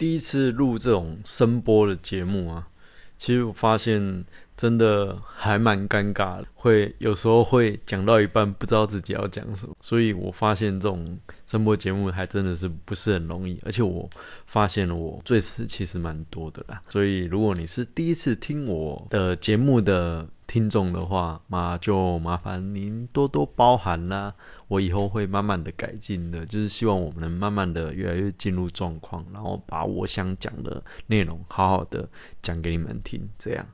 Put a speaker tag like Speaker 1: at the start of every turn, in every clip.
Speaker 1: 第一次录这种声波的节目啊，其实我发现真的还蛮尴尬的，会有时候会讲到一半不知道自己要讲什么，所以我发现这种声波节目还真的是不是很容易，而且我发现了我最词其实蛮多的啦，所以如果你是第一次听我的节目的。听众的话，那就麻烦您多多包涵啦。我以后会慢慢的改进的，就是希望我们能慢慢的越来越进入状况，然后把我想讲的内容好好的讲给你们听。这样。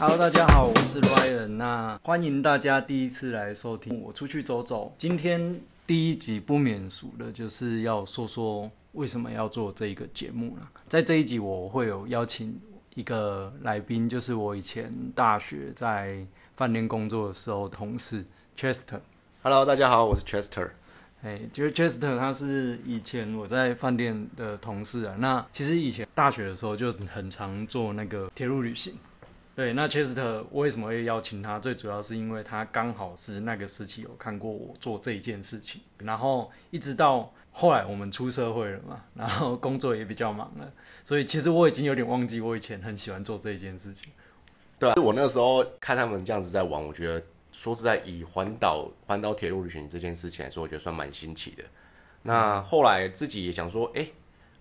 Speaker 1: Hello，大家好，我是 Ryan。那欢迎大家第一次来收听我出去走走。今天第一集不免俗的，就是要说说。为什么要做这一个节目呢？在这一集，我会有邀请一个来宾，就是我以前大学在饭店工作的时候同事 Chester。
Speaker 2: Hello，大家好，我是 Chester。
Speaker 1: 哎，就是 Chester，他是以前我在饭店的同事啊。那其实以前大学的时候就很常做那个铁路旅行。对，那 Chester 为什么会邀请他？最主要是因为他刚好是那个时期有看过我做这一件事情，然后一直到。后来我们出社会了嘛，然后工作也比较忙了，所以其实我已经有点忘记我以前很喜欢做这一件事情。
Speaker 2: 对，我那个时候看他们这样子在玩，我觉得说实在，以环岛环岛铁路旅行这件事情来说，我觉得算蛮新奇的。那后来自己也想说，哎，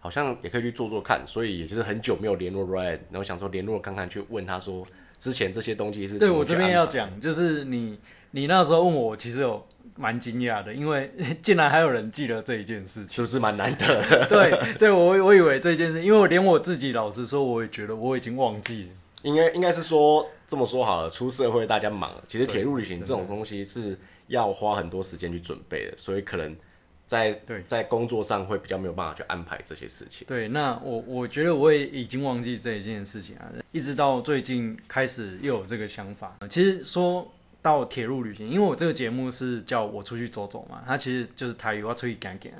Speaker 2: 好像也可以去做做看，所以也就是很久没有联络 Ryan，然后想说联络看看，去问他说之前这些东西是。
Speaker 1: 对我这边要讲，就是你你那时候问我，其实有。蛮惊讶的，因为 竟然还有人记得这一件事情，
Speaker 2: 是不是蛮难得？
Speaker 1: 对，对我我以为这件事，因为我连我自己老实说，我也觉得我已经忘记了。
Speaker 2: 应该应该是说这么说好了，出社会大家忙，其实铁路旅行这种东西是要花很多时间去准备的，所以可能在
Speaker 1: 对
Speaker 2: 在工作上会比较没有办法去安排这些事情。
Speaker 1: 对，那我我觉得我也已经忘记这一件事情啊，一直到最近开始又有这个想法。其实说。到铁路旅行，因为我这个节目是叫我出去走走嘛，它其实就是台语，我出去赶赶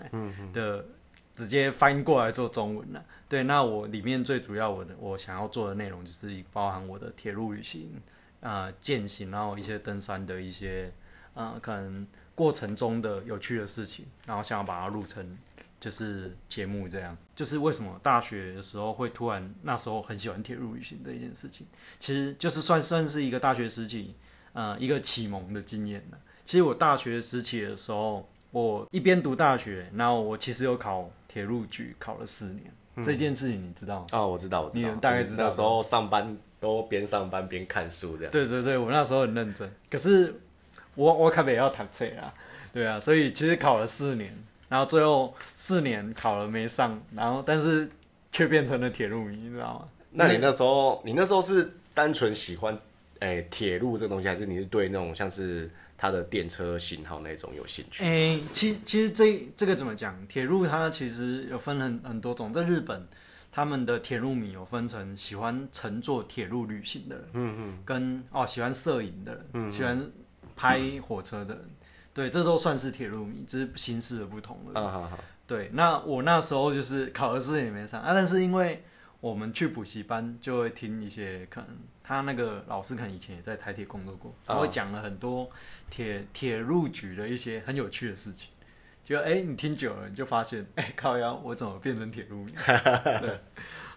Speaker 1: 的，直接翻译过来做中文了。对，那我里面最主要我的我想要做的内容就是包含我的铁路旅行啊、践行，然后一些登山的一些啊，可能过程中的有趣的事情，然后想要把它录成就是节目这样。就是为什么大学的时候会突然那时候很喜欢铁路旅行的一件事情，其实就是算算是一个大学时期。呃，一个启蒙的经验呢。其实我大学时期的时候，我一边读大学，然后我其实有考铁路局，考了四年。这件事情你知道吗？
Speaker 2: 哦，我知道，我知道。
Speaker 1: 你大概知道。
Speaker 2: 那时候上班都边上班边看书这样。
Speaker 1: 对对对，我那时候很认真。可是我我可能也要读册啊，对啊，所以其实考了四年，然后最后四年考了没上，然后但是却变成了铁路迷，你知道吗？
Speaker 2: 那你那时候，你那时候是单纯喜欢？哎，铁路这个东西，还是你是对那种像是它的电车型号那种有兴趣？
Speaker 1: 哎，其实其实这这个怎么讲？铁路它其实有分很很多种，在日本，他们的铁路迷有分成喜欢乘坐铁路旅行的人，嗯嗯，跟哦喜欢摄影的人，嗯，喜欢拍火车的人，对，这都算是铁路迷，只是形式的不同了。啊好好。对，那我那时候就是考了试也没上啊，但是因为我们去补习班就会听一些可能。他那个老师可能以前也在台铁工作过，他会讲了很多铁铁路局的一些很有趣的事情。就哎，你听久了，你就发现，哎，靠腰，我怎么变成铁路迷？对，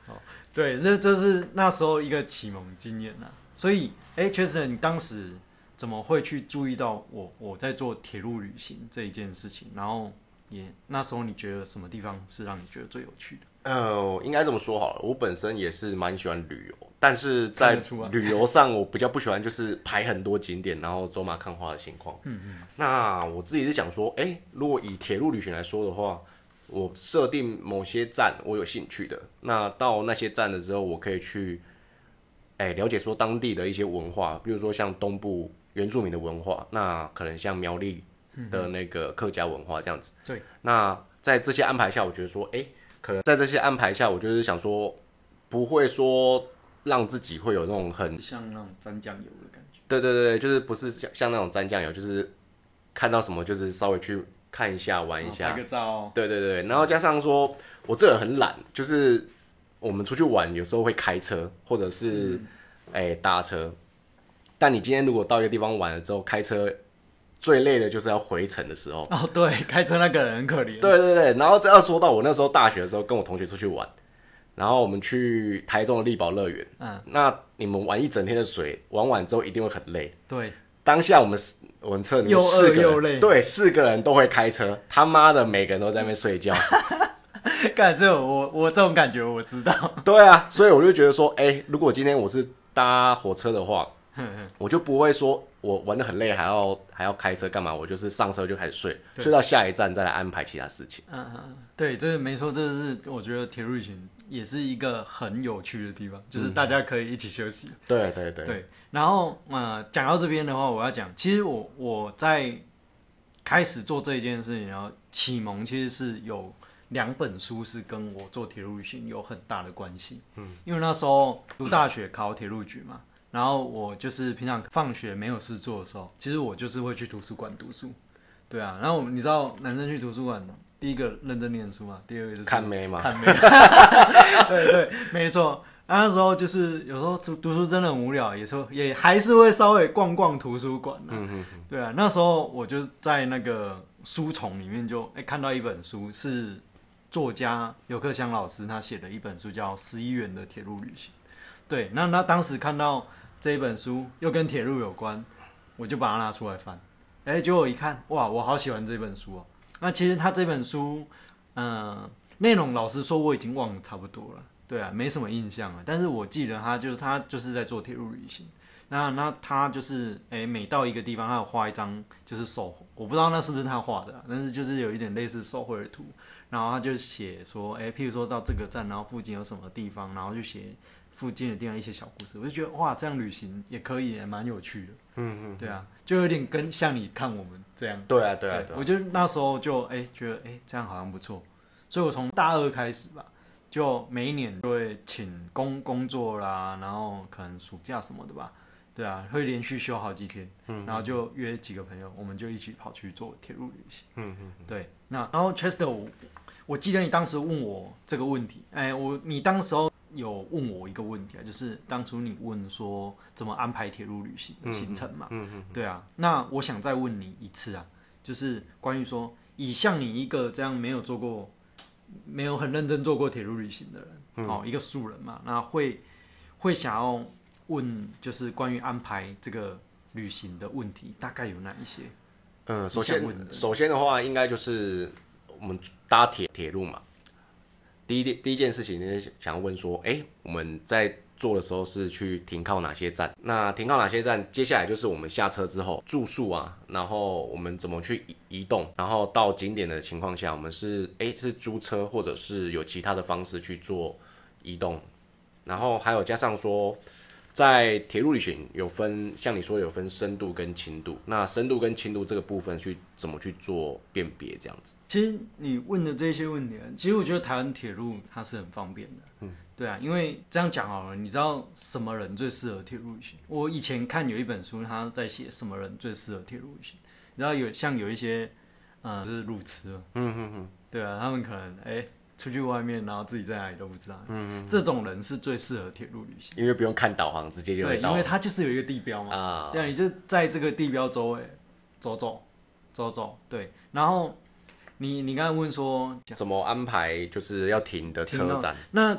Speaker 1: 哦，对，那这是那时候一个启蒙经验呐。所以，哎，确实，你当时怎么会去注意到我我在做铁路旅行这一件事情？然后也那时候你觉得什么地方是让你觉得最有趣的？
Speaker 2: 呃，应该这么说好了，我本身也是蛮喜欢旅游。但是在旅游上，我比较不喜欢就是排很多景点，然后走马看花的情况。嗯嗯。那我自己是想说，哎，如果以铁路旅行来说的话，我设定某些站我有兴趣的，那到那些站的时候，我可以去，哎，了解说当地的一些文化，比如说像东部原住民的文化，那可能像苗栗的那个客家文化这样子。
Speaker 1: 对。
Speaker 2: 那在这些安排下，我觉得说，哎，可能在这些安排下，我就是想说，不会说。让自己会有那种很
Speaker 1: 像那种沾酱油的感觉。
Speaker 2: 对对对，就是不是像像那种沾酱油，就是看到什么就是稍微去看一下玩一下，
Speaker 1: 拍个照。
Speaker 2: 对对对，然后加上说我这人很懒，就是我们出去玩有时候会开车或者是哎搭车，但你今天如果到一个地方玩了之后开车最累的就是要回程的时候。
Speaker 1: 哦，对，开车那个人很可怜。
Speaker 2: 对对对，然后这要说到我那时候大学的时候，跟我同学出去玩，然后我们去台中的力宝乐园。嗯，那你们玩一整天的水，玩完之后一定会很累。
Speaker 1: 对，
Speaker 2: 当下我们我们车里面四个人，对，四个人都会开车，他妈的每个人都在那边睡觉。
Speaker 1: 感这我我这种感觉我知道。
Speaker 2: 对啊，所以我就觉得说，哎，如果今天我是搭火车的话。我就不会说，我玩的很累，还要还要开车干嘛？我就是上车就开始睡，睡到下一站再来安排其他事情。
Speaker 1: 嗯嗯，对，这个没错，这是我觉得铁路旅行也是一个很有趣的地方，就是大家可以一起休息。
Speaker 2: 对对对。
Speaker 1: 对，然后呃，讲到这边的话，我要讲，其实我我在开始做这一件事情，然后启蒙其实是有两本书是跟我做铁路旅行有很大的关系。嗯，因为那时候读大学考铁路局嘛。然后我就是平常放学没有事做的时候，其实我就是会去图书馆读书，对啊。然后你知道男生去图书馆，第一个认真念书嘛，第二个就是
Speaker 2: 看妹嘛，
Speaker 1: 看妹。对对，没错。那时候就是有时候读读书真的很无聊，也说也还是会稍微逛逛图书馆的。嗯嗯。对啊，那时候我就在那个书丛里面就哎看到一本书，是作家尤克香老师他写的一本书，叫《十一元的铁路旅行》。对，那那当时看到。这一本书又跟铁路有关，我就把它拿出来翻。哎，结果一看，哇，我好喜欢这本书哦。那其实他这本书，嗯，内容老实说我已经忘了差不多了。对啊，没什么印象了。但是我记得他就是他就是在做铁路旅行。那那他就是哎，每到一个地方，他有画一张就是手，我不知道那是不是他画的，但是就是有一点类似手绘的图。然后他就写说，哎，譬如说到这个站，然后附近有什么地方，然后就写。附近的地方一些小故事，我就觉得哇，这样旅行也可以，也蛮有趣的。嗯嗯，对啊，就有点跟像你看我们这样。
Speaker 2: 对啊，对啊，
Speaker 1: 我觉得那时候就哎，觉得哎，这样好像不错。所以我从大二开始吧，就每一年就会请工工作啦，然后可能暑假什么的吧，对啊，会连续休好几天，然后就约几个朋友，我们就一起跑去做铁路旅行。嗯嗯，对。那然后 Chester，我我记得你当时问我这个问题，哎，我你当时候。有问我一个问题啊，就是当初你问说怎么安排铁路旅行的行程嘛？嗯嗯，对啊。那我想再问你一次啊，就是关于说，以像你一个这样没有做过、没有很认真做过铁路旅行的人，哦，一个素人嘛，那会会想要问，就是关于安排这个旅行的问题，大概有哪一些？
Speaker 2: 嗯，首先首先的话，应该就是我们搭铁铁路嘛。第一第一件事情，就是想要问说，哎，我们在做的时候是去停靠哪些站？那停靠哪些站？接下来就是我们下车之后住宿啊，然后我们怎么去移移动？然后到景点的情况下，我们是哎是租车，或者是有其他的方式去做移动？然后还有加上说。在铁路旅行有分，像你说有分深度跟轻度，那深度跟轻度这个部分去怎么去做辨别？这样子。
Speaker 1: 其实你问的这些问题，其实我觉得台湾铁路它是很方便的。嗯，对啊，因为这样讲好了，你知道什么人最适合铁路旅行？我以前看有一本书，他在写什么人最适合铁路旅行。然后有像有一些，嗯，就是路痴。嗯嗯嗯。对啊，他们可能哎。出去外面，然后自己在哪里都不知道。嗯，这种人是最适合铁路旅行，
Speaker 2: 因为不用看导航，直接就对，
Speaker 1: 因为它就是有一个地标嘛。啊，对啊，你就在这个地标周围走走走走。对，然后你你刚才问说
Speaker 2: 怎么安排，就是要停的车站。
Speaker 1: 那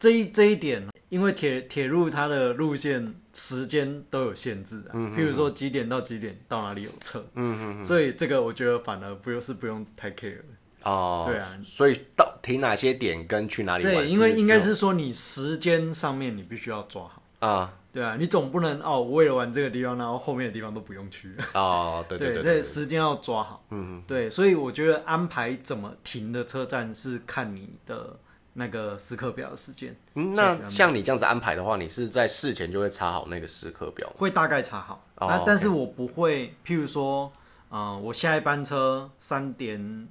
Speaker 1: 这一这一点，因为铁铁路它的路线时间都有限制啊，譬如说几点到几点到哪里有车。嗯嗯。所以这个我觉得反而不用是不用太 care。
Speaker 2: 哦，
Speaker 1: 对啊，
Speaker 2: 所以到停哪些点跟去哪里玩，
Speaker 1: 对，因为应该是说你时间上面你必须要抓好。啊，对啊，你总不能哦，为了玩这个地方，然后后面的地方都不用去。
Speaker 2: 哦，对对对，
Speaker 1: 时间要抓好，嗯，对，所以我觉得安排怎么停的车站是看你的那个时刻表的时间。
Speaker 2: 嗯，那像你这样子安排的话，你是在事前就会查好那个时刻表，
Speaker 1: 会大概查好，啊，但是我不会，譬如说，嗯，我下一班车三点。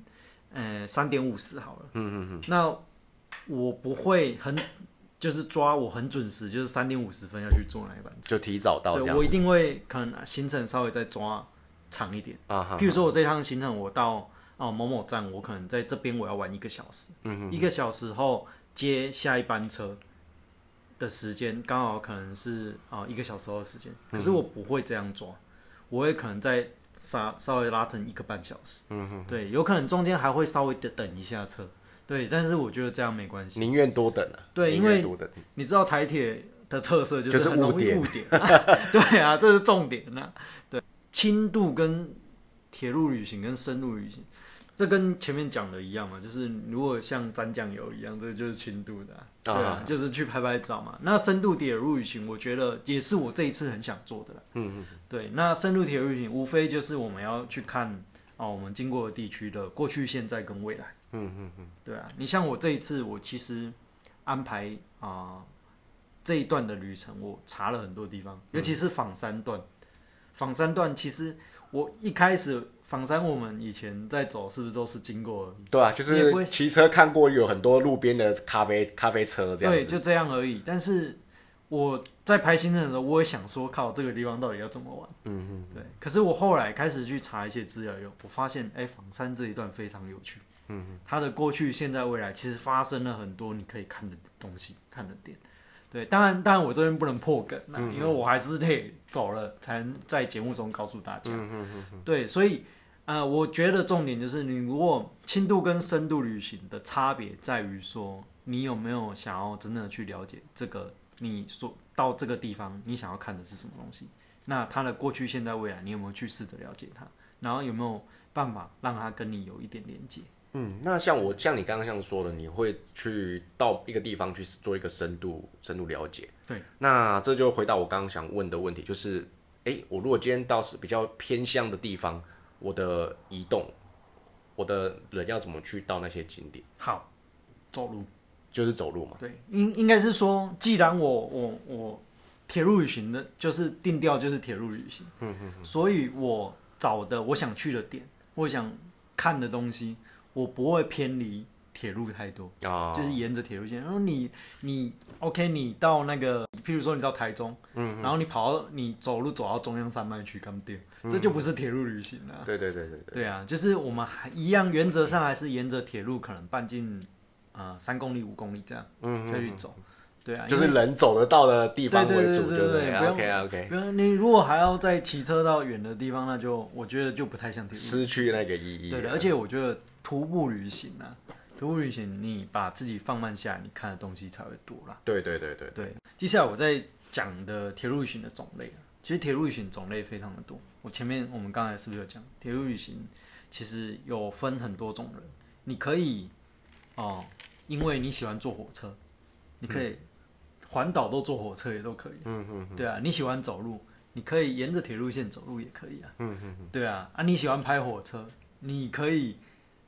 Speaker 1: 呃，三点五十好了。嗯嗯嗯。那我不会很，就是抓我很准时，就是三点五十分要去做那一班车，
Speaker 2: 就提早到。
Speaker 1: 对，我一定会可能行程稍微再抓长一点。啊哈。譬如说我这趟行程，我到哦某某站，我可能在这边我要玩一个小时。嗯一个小时后接下一班车的时间，刚好可能是啊一个小时后的时间。可是我不会这样抓，我会可能在稍稍微拉成一个半小时。嗯哼，对，有可能中间还会稍微的等一下车。对，但是我觉得这样没关系。
Speaker 2: 宁愿多等啊。
Speaker 1: 对，因为。你知道台铁的特色就是很容易误
Speaker 2: 点。
Speaker 1: 对啊，这是重点啊。对，轻度跟铁路旅行跟深度旅行。这跟前面讲的一样嘛，就是如果像沾酱油一样，这个就是轻度的，对啊，就是去拍拍照嘛。那深度铁路旅行，我觉得也是我这一次很想做的。嗯嗯。对，那深度铁路旅行无非就是我们要去看哦，我们经过的地区的过去、现在跟未来。嗯嗯嗯。对啊，你像我这一次，我其实安排啊这一段的旅程，我查了很多地方，尤其是仿山段。仿山段其实我一开始。仿山，我们以前在走，是不是都是经过？
Speaker 2: 对啊，就是骑车看过有很多路边的咖啡咖啡车这样。
Speaker 1: 对，就这样而已。但是我在拍行程的时候，我也想说，靠，这个地方到底要怎么玩？嗯嗯。对。可是我后来开始去查一些资料，后，我发现，哎，房山这一段非常有趣。嗯嗯。它的过去、现在、未来，其实发生了很多你可以看的东西、看的点。对，当然，当然，我这边不能破梗，因为我还是得走了，才能在节目中告诉大家。嗯嗯嗯。对，所以。呃，我觉得重点就是，你如果轻度跟深度旅行的差别在于说，你有没有想要真的去了解这个，你所到这个地方，你想要看的是什么东西？那它的过去、现在、未来，你有没有去试着了解它？然后有没有办法让它跟你有一点连接？
Speaker 2: 嗯，那像我像你刚刚像说的，你会去到一个地方去做一个深度深度了解。
Speaker 1: 对，
Speaker 2: 那这就回到我刚刚想问的问题，就是，哎，我如果今天到是比较偏向的地方。我的移动，我的人要怎么去到那些景点？
Speaker 1: 好，走路，
Speaker 2: 就是走路嘛。
Speaker 1: 对，应应该是说，既然我我我铁路旅行的，就是定调就是铁路旅行。嗯嗯嗯。所以我找的我想去的点，我想看的东西，我不会偏离。铁路太多，就是沿着铁路线。然后你你 OK，你到那个，譬如说你到台中，嗯，然后你跑到你走路走到中央山脉去干掉，这就不是铁路旅行了。
Speaker 2: 对对对对
Speaker 1: 对。对啊，就是我们还一样，原则上还是沿着铁路，可能半径啊三公里五公里这样，嗯，再去走。对啊，
Speaker 2: 就是人走得到的地方为主，
Speaker 1: 对对
Speaker 2: 对对。OK OK。
Speaker 1: 不用你如果还要再骑车到远的地方，那就我觉得就不太像铁路，
Speaker 2: 失去那个意义。
Speaker 1: 对的，而且我觉得徒步旅行啊。徒步旅行，你把自己放慢下来，你看的东西才会多啦。
Speaker 2: 对对对对
Speaker 1: 对。接下来我再讲的铁路旅行的种类其实铁路旅行种类非常的多。我前面我们刚才是不是有讲，铁路旅行其实有分很多种人。你可以哦，因为你喜欢坐火车，你可以环岛都坐火车也都可以。嗯嗯。对啊，你喜欢走路，你可以沿着铁路线走路也可以啊。嗯嗯嗯。对啊，啊你喜欢拍火车，你可以。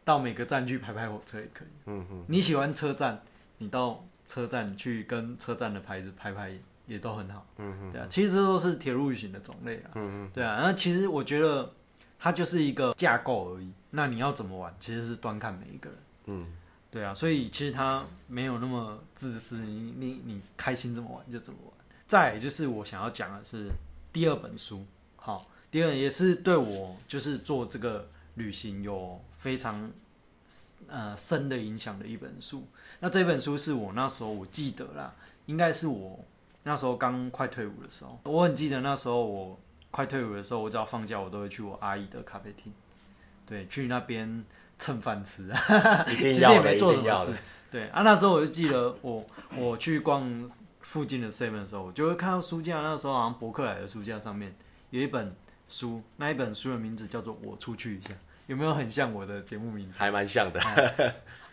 Speaker 1: 到每个站去拍拍火车也可以。嗯嗯，你喜欢车站，你到车站去跟车站的牌子拍拍也都很好。嗯哼，对啊，其实这都是铁路旅行的种类啊。嗯哼，对啊，那其实我觉得它就是一个架构而已。那你要怎么玩，其实是端看每一个人。嗯，对啊，所以其实它没有那么自私，你你你开心怎么玩就怎么玩。再就是我想要讲的是第二本书，好，第二也是对我就是做这个。旅行有非常呃深的影响的一本书，那这本书是我那时候我记得啦，应该是我那时候刚快退伍的时候，我很记得那时候我快退伍的时候，我只要放假我都会去我阿姨的咖啡厅，对，去那边蹭饭吃，其实也没做什么事，对啊，那时候我就记得我我去逛附近的 seven 的时候，我就会看到书架，那时候好像博客来的书架上面有一本书，那一本书的名字叫做《我出去一下》。有没有很像我的节目名字？
Speaker 2: 还蛮像的。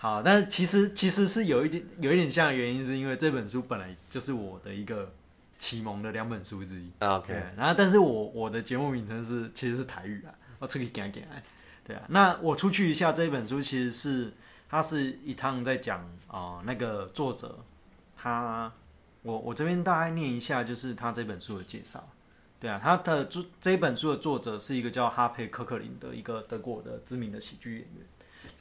Speaker 1: 好，但是其实其实是有一点有一点像的原因，是因为这本书本来就是我的一个启蒙的两本书之一。
Speaker 2: OK。
Speaker 1: 然后，但是我我的节目名称是其实是台语啊，我出去给给来。对啊，那我出去一下这本书，其实是它是一趟在讲啊那个作者他我我这边大概念一下，就是他这本书的介绍。对啊，他的这这本书的作者是一个叫哈佩·科克林的一个德国的知名的喜剧演员。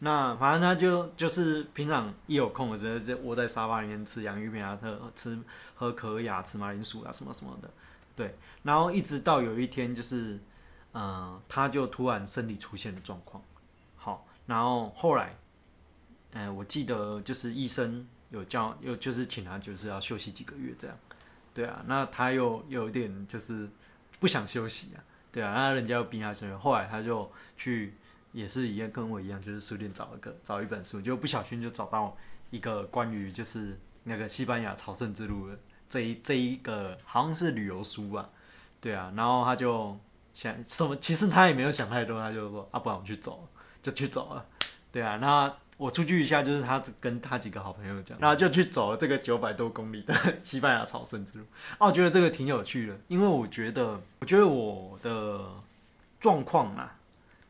Speaker 1: 那反正他就就是平常一有空的时候，就窝在沙发里面吃洋芋片啊，吃喝可雅，吃马铃薯啊什么什么的。对，然后一直到有一天，就是嗯，他就突然身体出现了状况。好，然后后来，嗯，我记得就是医生有叫，又就是请他就是要休息几个月这样。对啊，那他又有点就是。不想休息啊，对啊，那人家又逼他学，后来他就去也是一样跟我一样，就是书店找了个找一本书，就不小心就找到一个关于就是那个西班牙朝圣之路的这一这一个好像是旅游书吧，对啊，然后他就想什么，其实他也没有想太多，他就说啊，不然我们去走，就去走了，对啊，那。我出去一下，就是他跟他几个好朋友讲，然后就去走了这个九百多公里的西班牙朝圣之路。哦，我觉得这个挺有趣的，因为我觉得，我觉得我的状况啊，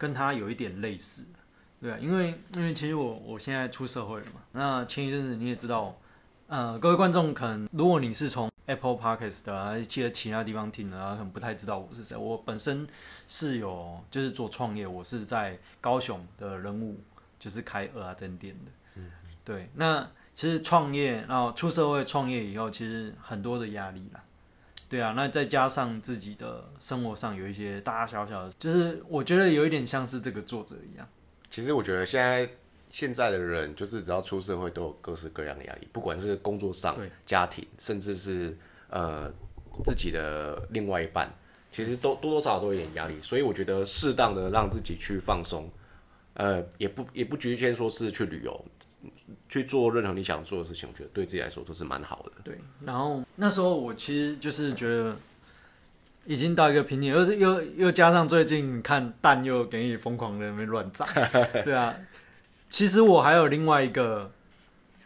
Speaker 1: 跟他有一点类似，对啊，因为因为其实我我现在出社会了嘛，那前一阵子你也知道，呃，各位观众可能如果你是从 Apple Podcast 的，还是其他其他地方听的，可能不太知道我是谁。我本身是有就是做创业，我是在高雄的人物。就是开二啊真店的，嗯，对，那其实创业，然后出社会创业以后，其实很多的压力啦，对啊，那再加上自己的生活上有一些大大小小的，就是我觉得有一点像是这个作者一样。
Speaker 2: 其实我觉得现在现在的人，就是只要出社会，都有各式各样的压力，不管是工作上、家庭，甚至是呃自己的另外一半，其实都多多少少都有点压力，所以我觉得适当的让自己去放松。呃，也不也不局限说是去旅游，去做任何你想做的事情，我觉得对自己来说都是蛮好的。
Speaker 1: 对，然后那时候我其实就是觉得已经到一个瓶颈，又是又又加上最近看蛋又给你疯狂的那边乱涨，对啊。其实我还有另外一个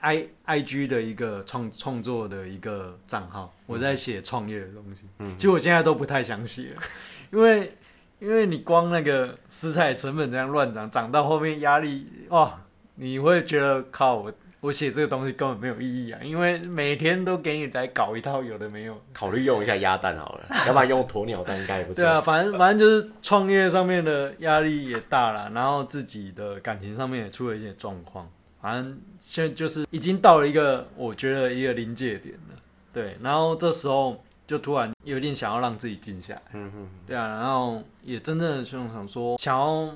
Speaker 1: i i g 的一个创创作的一个账号，我在写创业的东西。嗯，其实我现在都不太想写了，因为。因为你光那个食材成本这样乱涨，涨到后面压力哇，你会觉得靠我我写这个东西根本没有意义啊！因为每天都给你来搞一套有的没有，
Speaker 2: 考虑用一下鸭蛋好了，要不然用鸵鸟蛋应该也不错。
Speaker 1: 对啊，反正反正就是创业上面的压力也大了，然后自己的感情上面也出了一些状况，反正现在就是已经到了一个我觉得一个临界点了。对，然后这时候。就突然有点想要让自己静下来，嗯嗯，对啊，然后也真正的就想说想要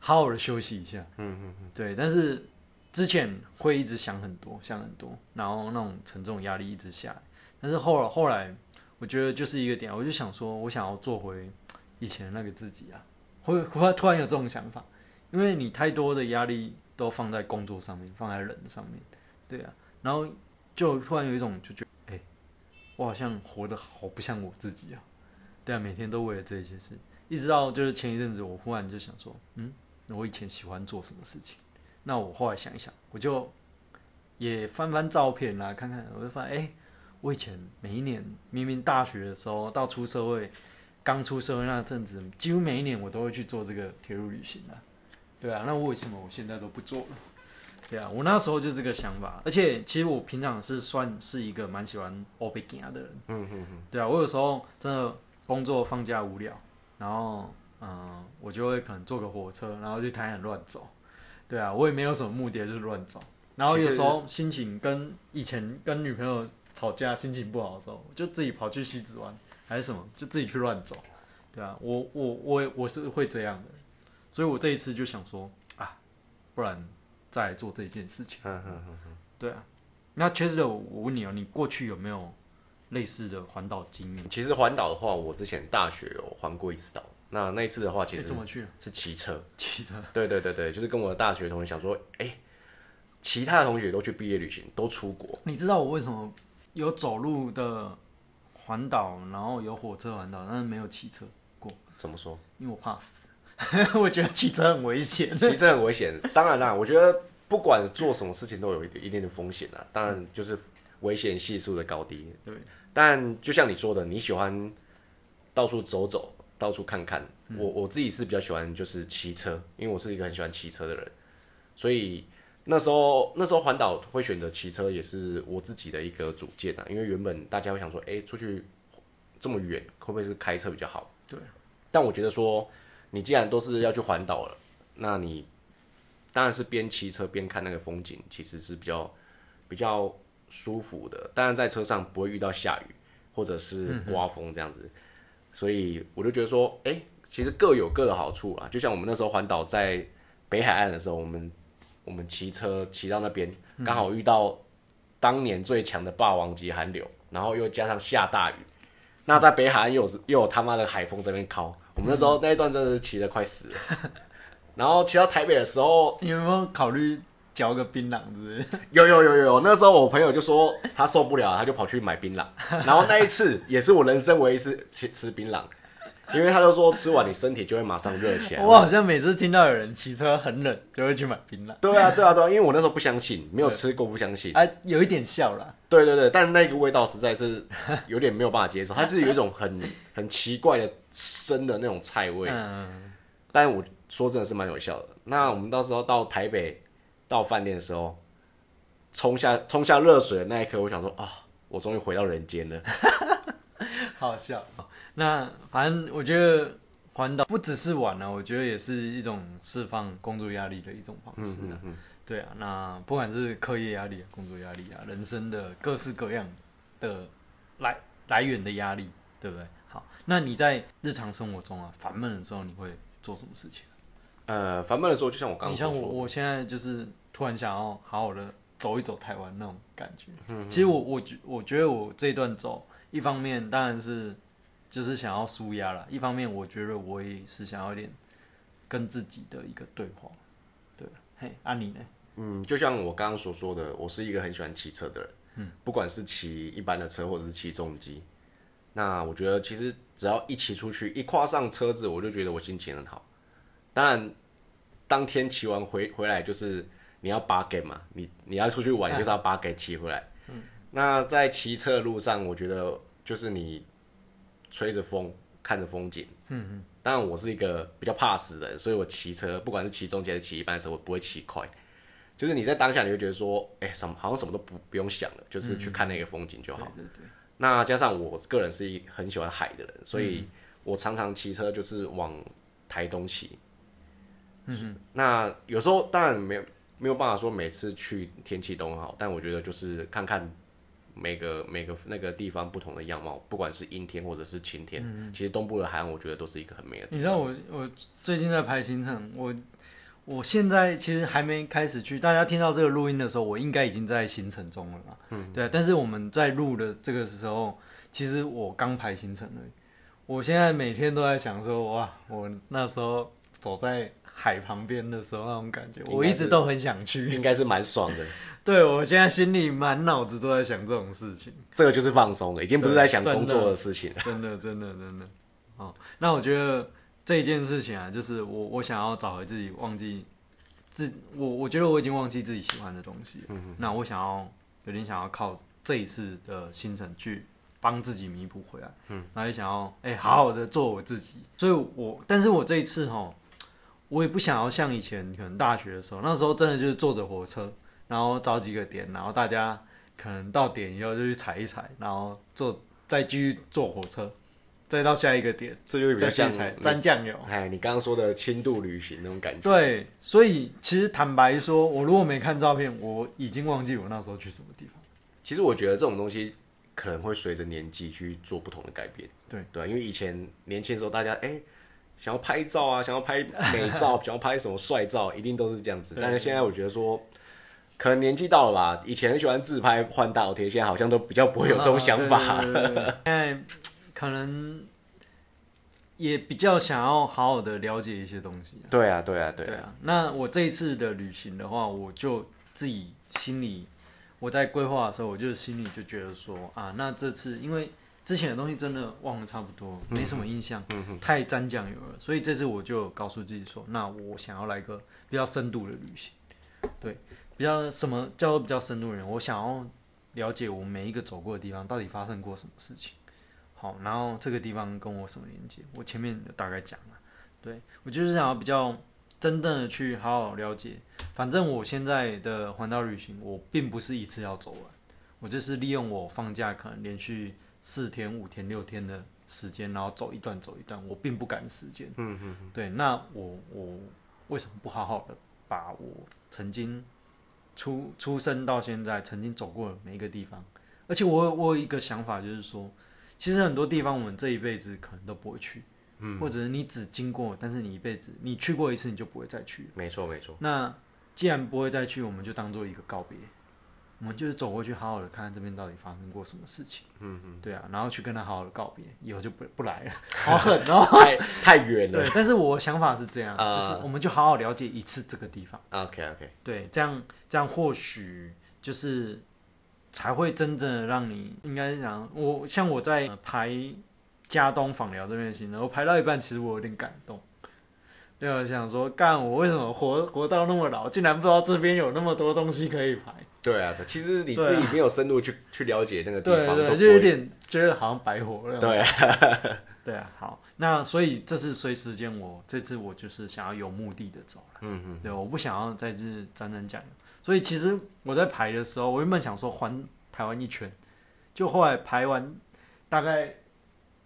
Speaker 1: 好好的休息一下，嗯嗯嗯，对，但是之前会一直想很多，想很多，然后那种沉重压力一直下来，但是后来后来我觉得就是一个点，我就想说我想要做回以前那个自己啊，会 会突然有这种想法，因为你太多的压力都放在工作上面，放在人上面，对啊，然后就突然有一种就觉得，哎。我好像活得好不像我自己啊，对啊，每天都为了这些事，一直到就是前一阵子，我忽然就想说，嗯，我以前喜欢做什么事情？那我后来想一想，我就也翻翻照片啦，看看，我就发现，哎，我以前每一年明明大学的时候到出社会，刚出社会那阵子，几乎每一年我都会去做这个铁路旅行啊，对啊，那为什么我现在都不做了？对啊，我那时候就这个想法，而且其实我平常是算是一个蛮喜欢 o p e 的人。嗯嗯嗯。对啊，我有时候真的工作放假无聊，然后嗯，我就会可能坐个火车，然后去台南乱走。对啊，我也没有什么目的，就是乱走。然后有时候心情跟以前跟女朋友吵架，心情不好的时候，就自己跑去西子湾还是什么，就自己去乱走。对啊，我我我我是会这样的，所以我这一次就想说啊，不然。再做这件事情，对啊，那确实，我我问你哦，你过去有没有类似的环岛经验？
Speaker 2: 其实环岛的话，我之前大学有环过一次岛。那那一次的话，其实
Speaker 1: 怎么去？
Speaker 2: 是骑车。
Speaker 1: 骑车。
Speaker 2: 对对对对，就是跟我的大学同学想说，哎，其他的同学都去毕业旅行，都出国。
Speaker 1: 你知道我为什么有走路的环岛，然后有火车环岛，但是没有骑车过？
Speaker 2: 怎么说？
Speaker 1: 因为我怕死。我觉得骑车很危险，
Speaker 2: 骑车很危险。当然啦，我觉得不管做什么事情都有一一定的风险啊。当然就是危险系数的高低。
Speaker 1: 对。
Speaker 2: 但就像你说的，你喜欢到处走走，到处看看。我我自己是比较喜欢就是骑车，因为我是一个很喜欢骑车的人。所以那时候那时候环岛会选择骑车，也是我自己的一个主见啊。因为原本大家会想说，哎，出去这么远，会不会是开车比较好？
Speaker 1: 对。
Speaker 2: 但我觉得说。你既然都是要去环岛了，那你当然是边骑车边看那个风景，其实是比较比较舒服的。当然在车上不会遇到下雨或者是刮风这样子，所以我就觉得说，哎，其实各有各的好处啊。就像我们那时候环岛在北海岸的时候，我们我们骑车骑到那边，刚好遇到当年最强的霸王级寒流，然后又加上下大雨。那在北海岸又有又有他妈的海风这边靠，我们那时候那一段真的是骑得快死了。然后骑到台北的时候，
Speaker 1: 你有没有考虑嚼个槟榔，是不是？
Speaker 2: 有有有有有，那时候我朋友就说他受不了，他就跑去买槟榔。然后那一次也是我人生唯一一次吃吃槟榔，因为他就说吃完你身体就会马上热起来。
Speaker 1: 我好像每次听到有人骑车很冷，就会去买槟榔。
Speaker 2: 对啊对啊对啊，因为我那时候不相信，没有吃过不相信。
Speaker 1: 啊，有一点笑了。
Speaker 2: 对对对，但那个味道实在是有点没有办法接受，它是有一种很 很奇怪的生的那种菜味。嗯。但我说真的是蛮有效的。那我们到时候到台北到饭店的时候，冲下冲下热水的那一刻，我想说啊，我终于回到人间了。
Speaker 1: 好笑。那反正我觉得环岛不只是玩了，我觉得也是一种释放工作压力的一种方式啊。对啊，那不管是课业压力、工作压力啊，人生的各式各样的来来源的压力，对不对？好，那你在日常生活中啊，烦闷的时候，你会做什么事情？
Speaker 2: 呃，烦闷的时候，就像我刚刚
Speaker 1: 说，你像我，我现在就是突然想要好好的走一走台湾那种感觉。嗯，其实我我觉我觉得我这一段走，一方面当然是就是想要舒压了，一方面我觉得我也是想要一点跟自己的一个对话。对，嘿，阿你呢？
Speaker 2: 嗯，就像我刚刚所说的，我是一个很喜欢骑车的人。嗯，不管是骑一般的车，或者是骑重机，那我觉得其实只要一骑出去，一跨上车子，我就觉得我心情很好。当然，当天骑完回回来，就是你要把给嘛，你你要出去玩，就是要把给骑回来。嗯，那在骑车的路上，我觉得就是你吹着风，看着风景。嗯嗯。当然，我是一个比较怕死的人，所以我骑车，不管是骑中间还是骑一般的车，我不会骑快。就是你在当下，你会觉得说，哎，什么好像什么都不不用想了，就是去看那个风景就好。
Speaker 1: 对对。
Speaker 2: 那加上我个人是一很喜欢海的人，所以我常常骑车就是往台东骑。嗯那有时候当然没有没有办法说每次去天气都很好，但我觉得就是看看每个每个那个地方不同的样貌，不管是阴天或者是晴天，其实东部的海岸我觉得都是一个很美的。
Speaker 1: 你知道我我最近在排行程，我。我现在其实还没开始去，大家听到这个录音的时候，我应该已经在行程中了嘛。嗯，对。但是我们在录的这个时候，其实我刚排行程了。我现在每天都在想说，哇，我那时候走在海旁边的时候那种感觉，我一直都很想去，
Speaker 2: 应该是蛮爽的。
Speaker 1: 对，我现在心里满脑子都在想这种事情。
Speaker 2: 这个就是放松了，已经不是在想工作的事情了。
Speaker 1: 真的，真的，真的。哦，那我觉得。这一件事情啊，就是我我想要找回自己，忘记自我，我觉得我已经忘记自己喜欢的东西。嗯那我想要有点想要靠这一次的行程去帮自己弥补回来。嗯。然后也想要哎好好的做我自己，所以我但是我这一次哈，我也不想要像以前可能大学的时候，那时候真的就是坐着火车，然后找几个点，然后大家可能到点以后就去踩一踩，然后坐再继续坐火车。再到下一个点，
Speaker 2: 这就比较像
Speaker 1: 沾酱油。
Speaker 2: 哎，你刚刚说的轻度旅行那种感觉。
Speaker 1: 对，所以其实坦白说，我如果没看照片，我已经忘记我那时候去什么地方。
Speaker 2: 其实我觉得这种东西可能会随着年纪去做不同的改变。
Speaker 1: 对
Speaker 2: 对，因为以前年轻的时候，大家哎想要拍照啊，想要拍美照，想要拍什么帅照，一定都是这样子。但是现在我觉得说，可能年纪到了吧，以前很喜欢自拍换大头贴，现在好像都比较不会有这种想法。
Speaker 1: 现在。可能也比较想要好好的了解一些东西。
Speaker 2: 对啊，对啊，对
Speaker 1: 啊。那我这一次的旅行的话，我就自己心里我在规划的时候，我就心里就觉得说啊，那这次因为之前的东西真的忘了差不多，没什么印象，太沾酱油了，所以这次我就告诉自己说，那我想要来个比较深度的旅行。对，比较什么叫做比较深度的人？我想要了解我每一个走过的地方到底发生过什么事情。好，然后这个地方跟我什么连接？我前面大概讲了，对我就是想要比较真正的去好好了解。反正我现在的环岛旅行，我并不是一次要走完，我就是利用我放假可能连续四天、五天、六天的时间，然后走一段走一段，我并不赶时间。嗯嗯嗯。对，那我我为什么不好好的把我曾经出出生到现在曾经走过的每一个地方？而且我我有一个想法，就是说。其实很多地方我们这一辈子可能都不会去，嗯，或者是你只经过，但是你一辈子你去过一次，你就不会再去。
Speaker 2: 没错没错。
Speaker 1: 那既然不会再去，我们就当做一个告别。我们就是走过去，好好的看看这边到底发生过什么事情。嗯嗯，对啊，然后去跟他好好的告别，以后就不不来了。好狠哦，
Speaker 2: 太太远了。
Speaker 1: 对，但是我想法是这样，就是我们就好好了解一次这个地方。
Speaker 2: OK OK，
Speaker 1: 对，这样这样或许就是才会真正的让你，应该是讲我像我在呃排加东访寮这边的行程，我排到一半，其实我有点感动。对，我想说，干我为什么活活到那么老，竟然不知道这边有那么多东西可以排？
Speaker 2: 对啊，其实你自己没有深入去、去了解那个地方，
Speaker 1: 对就有点觉得好像白活了。
Speaker 2: 对
Speaker 1: 对啊，好，那所以这次随时间我这次我就是想要有目的的走了，
Speaker 2: 嗯嗯，
Speaker 1: 对，我不想要在这沾沾酱油，所以其实我在排的时候，我原本想说环台湾一圈，就后来排完大概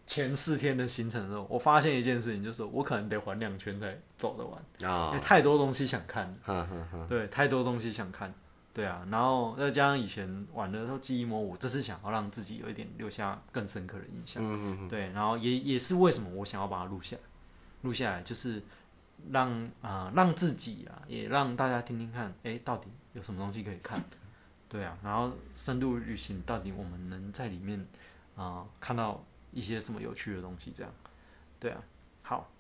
Speaker 1: 前四天的行程的时候，我发现一件事情，就是我可能得环两圈才走得完，因
Speaker 2: 啊
Speaker 1: 为，太多东西想看了，对，太多东西想看。对啊，然后再加上以前玩的时候记忆模糊，这是想要让自己有一点留下更深刻的印象。
Speaker 2: 嗯嗯嗯，
Speaker 1: 对，然后也也是为什么我想要把它录下来，录下来就是让啊、呃让自己啊，也让大家听听看，哎，到底有什么东西可以看？对啊，然后深度旅行到底我们能在里面啊、看到一些什么有趣的东西？这样，对啊，好，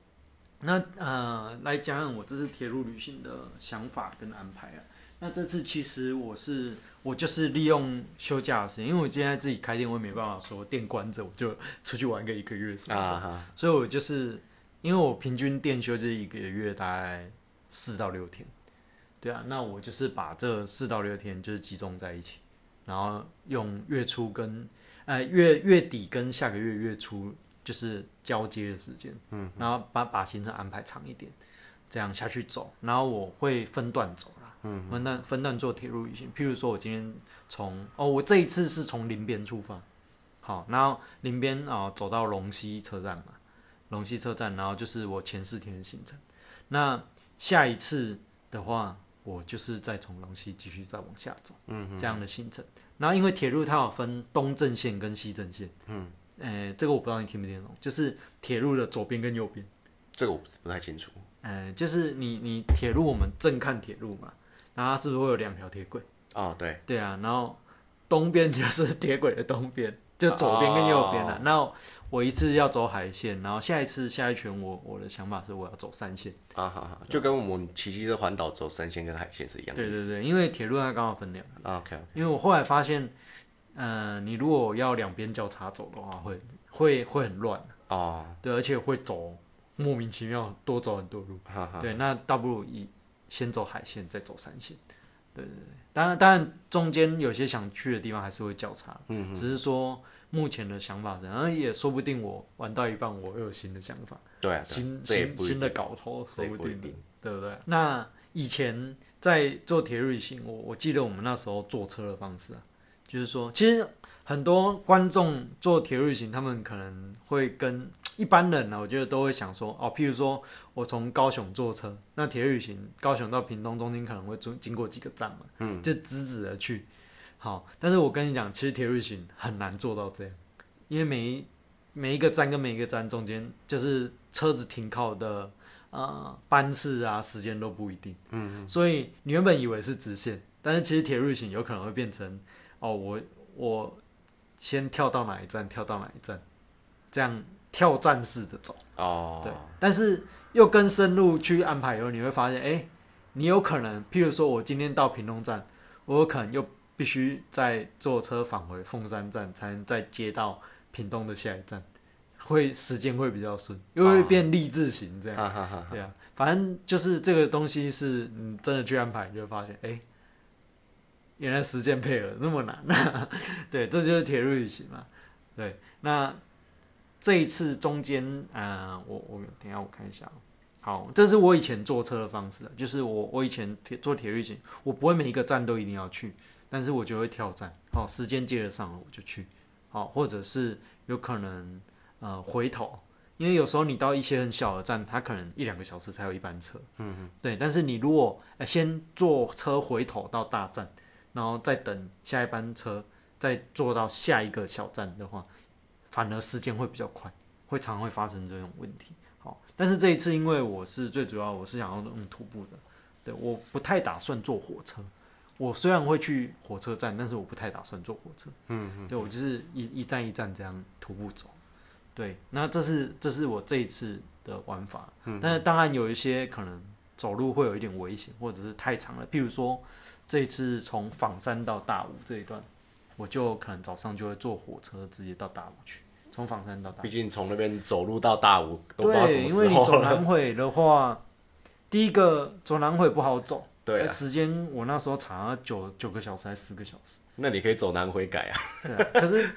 Speaker 1: 那呃来讲讲我这次铁路旅行的想法跟安排啊。那这次其实我是我就是利用休假的时间，因为我今天自己开店，我也没办法说店关着我就出去玩个一个月什么的，
Speaker 2: 啊哈，
Speaker 1: 所以我就是因为我平均店休就是一个月大概四到六天，对啊，那我就是把这四到六天就是集中在一起，然后用月初跟呃月月底跟下个月月初就是交接的时间，嗯，然后把把行程安排长一点，这样下去走，然后我会分段走啦，嗯，分段分段做铁路旅行，譬如说我今天从哦，我这一次是从林边出发，好，然后林边啊、走到龙溪车站嘛，龙溪车站，然后就是我前四天的行程。那下一次的话，我就是再从龙溪继续再往下走，嗯，这样的行程。然后因为铁路它有分东正线跟西正线，嗯，呃，这个我不知道你听不听得懂，就是铁路的左边跟右边，
Speaker 2: 这个我不太清楚。
Speaker 1: 呃，就是你你铁路我们正看铁路嘛，然后它是不是会有两条铁轨？
Speaker 2: 哦，对，
Speaker 1: 对啊，然后东边就是铁轨的东边，就左边跟右边了、
Speaker 2: 哦
Speaker 1: 那我一次要走海线，然后下一次下一圈我我的想法是我要走山线。
Speaker 2: 啊哈哈，就跟我们骑机车环岛走山线跟海线是一样的。
Speaker 1: 对对对，因为铁路它刚好分两边，
Speaker 2: 啊 OK，
Speaker 1: 因为我后来发现，呃，你如果要两边交叉走的话，会会会很乱，
Speaker 2: 哦，
Speaker 1: 对，而且会走莫名其妙多走很多路。
Speaker 2: 哈哈，
Speaker 1: 对，那倒不如以先走海线，再走山线。对对对，当然当然中间有些想去的地方还是会交叉，
Speaker 2: 嗯
Speaker 1: 只是说目前的想法是，然后也说不定我玩到一半我又有新的想法，
Speaker 2: 对啊，
Speaker 1: 新新新的搞头，
Speaker 2: 这
Speaker 1: 说不定对不对？那以前在做铁路旅行，我我记得我们那时候坐车的方式啊，就是说，其实很多观众做铁路旅行，他们可能会跟一般人呢、我觉得都会想说，哦，譬如说我从高雄坐车，那铁路旅行高雄到屏东中间可能会经经过几个站嘛，
Speaker 2: 嗯，
Speaker 1: 就直直的去。好，但是我跟你讲，其实铁路旅行很难做到这样，因为每一每一个站跟每一个站中间，就是车子停靠的呃班次啊时间都不一定，嗯，所以你原本以为是直线，但是其实铁路旅行有可能会变成哦，我我先跳到哪一站，跳到哪一站，这样跳战式的走。
Speaker 2: 哦，
Speaker 1: 对，但是又更深入去安排以后，你会发现，哎、你有可能，譬如说我今天到屏东站，我有可能又必须再坐车返回凤山站，才能再接到屏东的下一站，会时间会比较顺，又会变励志型这样。对啊，反正就是这个东西是你真的去安排，你就会发现，哎、原来时间配合那么难。对，这就是铁路旅行嘛。对，那这一次中间，呃，我我等一下我看一下哦。好，这是我以前坐车的方式啊，就是我我以前铁坐铁路旅行，我不会每一个站都一定要去，但是我就会跳站，好，时间接得上了我就去，好，或者是有可能呃回头，因为有时候你到一些很小的站，它可能一两个小时才有一班车，嗯嗯，对。但是你如果、呃先坐车回头到大站，然后再等下一班车，再坐到下一个小站的话，反而时间会比较快，会常会发生这种问题。好，但是这一次因为我是最主要，我是想要用徒步的，对，我不太打算坐火车，我虽然会去火车站，但是我不太打算坐火车。嗯嗯，对我就是一一站一站这样徒步走。对，那这是这是我这一次的玩法。嗯，但是当然有一些可能走路会有一点危险，或者是太长了。譬如说这一次从仿山到大武这一段，我就可能早上就会坐火车直接到大武去，从房山到大。
Speaker 2: 毕竟从那边走路到大武都不知道什么
Speaker 1: 时候。对，因为你走南回的话，第一个走南回不好走。
Speaker 2: 对，
Speaker 1: 时间我那时候查了九九个小时还是十个小时？
Speaker 2: 那你可以走南回改啊。
Speaker 1: 对啊，可是，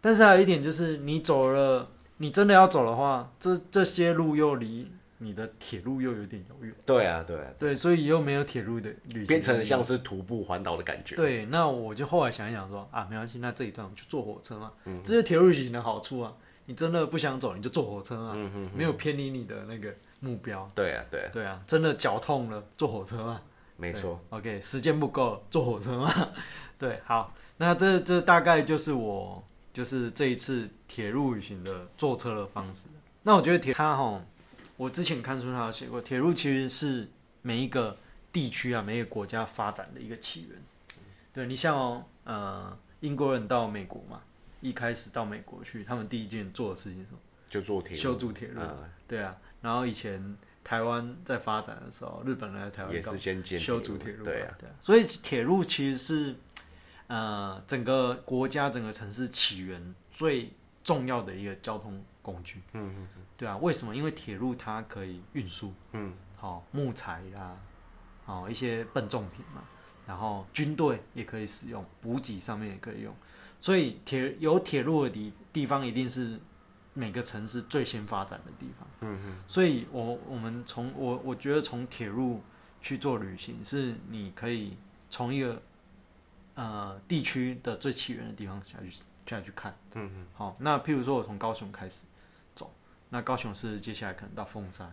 Speaker 1: 但是还有一点就是，你走了，你真的要走的话，这这些路又离你的铁路又有点遥远。
Speaker 2: 对啊，对啊，
Speaker 1: 对，所以又没有铁路的旅行，
Speaker 2: 变成像是徒步环岛的感觉。
Speaker 1: 对，那我就后来想一想说啊，没关系，那这一段我就坐火车嘛。嗯，这是铁路旅行的好处啊。你真的不想走，你就坐火车啊。嗯嗯，没有偏离你的那个。目标
Speaker 2: 对啊，对啊，
Speaker 1: 对啊，真的脚痛了，坐火车嘛？
Speaker 2: 没错。
Speaker 1: OK，时间不够，坐火车嘛？对，好，那这这大概就是我就是这一次铁路旅行的坐车的方式。那我觉得铁它哈，我之前看书上写过，铁路其实是每一个地区啊，每一个国家发展的一个起源。对你像哦，呃，英国人到美国嘛，一开始到美国去，他们第一件做的事情是什么？
Speaker 2: 就做铁路，
Speaker 1: 修筑铁路。对啊。然后以前台湾在发展的时候，日本人在台湾
Speaker 2: 也是先建
Speaker 1: 修筑铁路，
Speaker 2: 对啊，
Speaker 1: 对啊。所以铁路其实是呃整个国家整个城市起源最重要的一个交通工具。嗯嗯嗯。对啊，为什么？因为铁路它可以运输，嗯，好木材啦，好一些笨重品嘛，然后军队也可以使用，补给上面也可以用。所以铁有铁路的地地方一定是。每个城市最先发展的地方，嗯嗯，所以我我们从我我觉得从铁路去做旅行，是你可以从一个呃地区的最起源的地方下去下去看，嗯嗯，好，那譬如说我从高雄开始走，那高雄是接下来可能到凤山，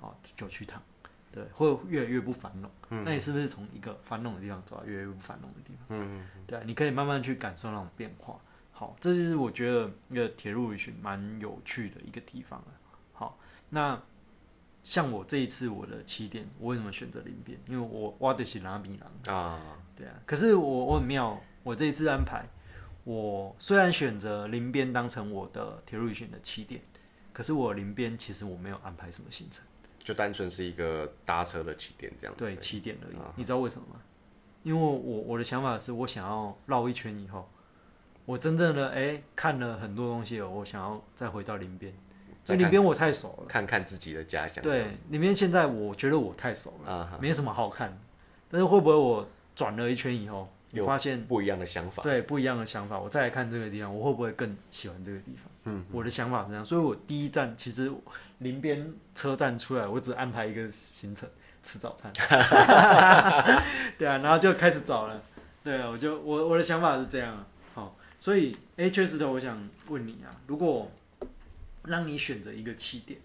Speaker 1: 好九曲塘，对，会越来越不繁荣，嗯，那你是不是从一个繁荣的地方走到越来越不繁荣的地方？嗯嗯，对，你可以慢慢去感受那种变化。好，这就是我觉得一个铁路旅行蛮有趣的一个地方了。好，那像我这一次我的起点，我为什么选择林边？因为我挖的是拉米郎啊，对啊。可是我我很妙，我这一次安排，我虽然选择林边当成我的铁路旅行的起点，可是我林边其实我没有安排什么行程，
Speaker 2: 就单纯是一个搭车的起点这样。
Speaker 1: 对，起点而已。你知道为什么吗？因为我我的想法是我想要绕一圈以后。我真正的哎看了很多东西，我想要再回到林边，这林边我太熟了，
Speaker 2: 看看自己的家乡。
Speaker 1: 对，林边现在我觉得我太熟了，没什么好看。但是会不会我转了一圈以后，
Speaker 2: 有
Speaker 1: 发现
Speaker 2: 不一样的想法？
Speaker 1: 对，不一样的想法，我再来看这个地方，我会不会更喜欢这个地方？嗯，我的想法是这样，所以我第一站其实临边车站出来，我只安排一个行程，吃早餐。对啊，然后就开始找了。对啊，我就我我的想法是这样。好所以，哎，确实的，我想问你啊，如果让你选择一个起点，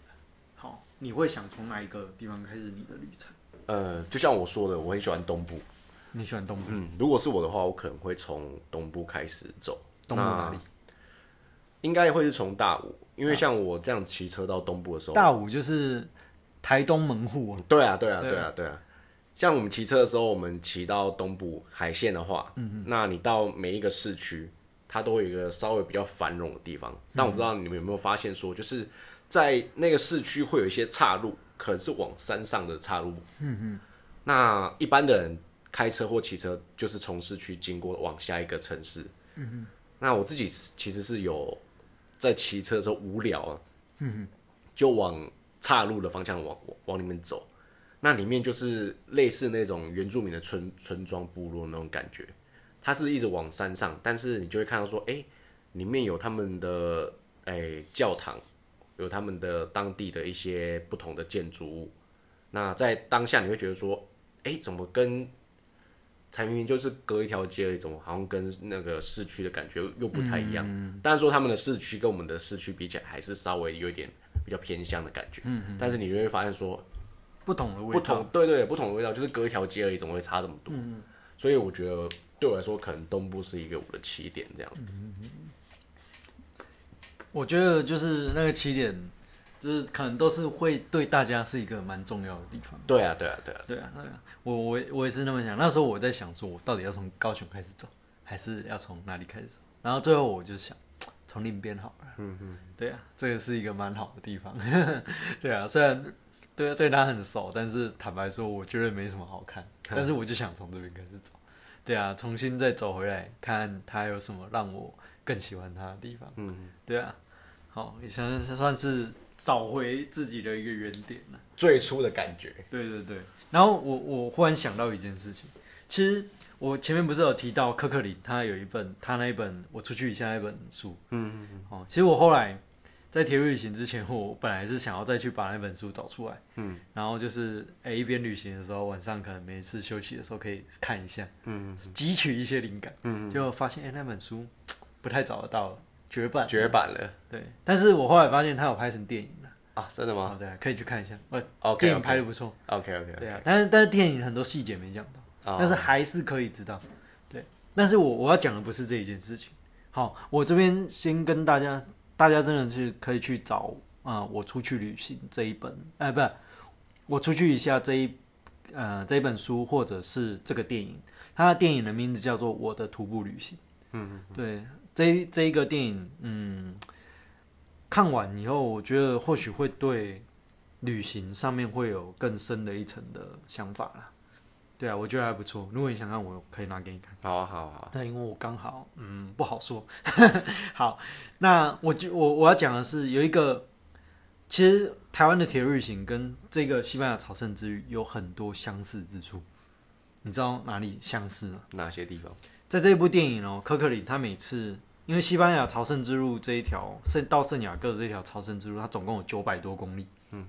Speaker 1: 好，你会想从哪一个地方开始你的旅程？
Speaker 2: 呃，就像我说的，我很喜欢东部。
Speaker 1: 你喜欢东部？
Speaker 2: 嗯，如果是我的话，我可能会从东部开始走。
Speaker 1: 东部哪里？
Speaker 2: 应该会是从大武，因为像我这样骑车到东部的时候，
Speaker 1: 大武就是台东门户。
Speaker 2: 对啊，对啊，对啊，对啊。像我们骑车的时候，我们骑到东部海线的话，嗯嗯，那你到每一个市区。它都有一个稍微比较繁荣的地方，但我不知道你们有没有发现，说就是在那个市区会有一些岔路，可能是往山上的岔路。嗯嗯。那一般的人开车或骑车，就是从市区经过往下一个城市。嗯嗯。那我自己其实是有在骑车的时候无聊啊，嗯哼，就往岔路的方向往往里面走，那里面就是类似那种原住民的村村庄部落那种感觉。它是一直往山上，但是你就会看到说，哎，里面有他们的哎教堂，有他们的当地的一些不同的建筑物。那在当下你会觉得说，哎，怎么跟才明明就是隔一条街而已，怎么好像跟那个市区的感觉又不太一样？但是说他们的市区跟我们的市区比起来，还是稍微有一点比较偏向的感觉。嗯嗯。但是你就会发现说，
Speaker 1: 不同的味
Speaker 2: 道，不同对对，不同的味道，就是隔一条街而已，怎么会差这么多？所以我觉得。对我来说，可能东部是一个我的起点，这样。
Speaker 1: 我觉得就是那个起点，就就是可能都是会对大家是一个蛮重要的地方。
Speaker 2: 对啊，对啊，对啊，
Speaker 1: 对啊，对啊，我我我也是那么想。那时候我在想，说我到底要从高雄开始走，还是要从哪里开始走？然后最后我就想，从另边好了。嗯嗯，对啊，这个是一个蛮好的地方。对啊，虽然对对他很熟，但是坦白说，我觉得没什么好看。但是我就想从这边开始走。对啊，重新再走回来，看他有什么让我更喜欢他的地方。嗯，对啊，好，也算是找回自己的一个原点了。
Speaker 2: 最初的感觉。
Speaker 1: 对对对。然后我我忽然想到一件事情，其实我前面不是有提到柯克林，他有一本他那一本我出去一下那本书。嗯嗯嗯。哦，其实我后来。在铁路旅行之前，我本来是想要再去把那本书找出来，嗯，然后就是哎一边旅行的时候，晚上可能每次休息的时候可以看一下，嗯，汲取一些灵感，嗯，就发现哎那本书不太找得到，绝版，
Speaker 2: 绝版了，
Speaker 1: 对，但是我后来发现他有拍成电影了，
Speaker 2: 啊，真的吗？
Speaker 1: 对，可以去看一下，
Speaker 2: 哦，
Speaker 1: 电影拍的不错
Speaker 2: ，OK OK，
Speaker 1: 对啊，但是但是电影很多细节没讲到，但是还是可以知道，对，但是我我要讲的不是这一件事情，好，我这边先跟大家。大家真的是可以去找啊，我出去旅行这一本，哎，不是，我出去一下这一呃这一本书，或者是这个电影，它的电影的名字叫做《我的徒步旅行》。嗯嗯，对，这这一个电影，嗯，看完以后，我觉得或许会对旅行上面会有更深的一层的想法啦。对啊，我觉得还不错。如果你想看，我可以拿给你看。
Speaker 2: 好啊，好啊，好。
Speaker 1: 对，因为我刚好，嗯，不好说。好，那我就我我要讲的是，有一个，其实台湾的铁路旅行跟这个西班牙朝圣之旅有很多相似之处。你知道哪里相似吗？
Speaker 2: 哪些地方？
Speaker 1: 在这一部电影哦，科克里他每次因为西班牙朝圣之路这一条圣到圣雅各的这条朝圣之路，它总共有九百多公里。嗯。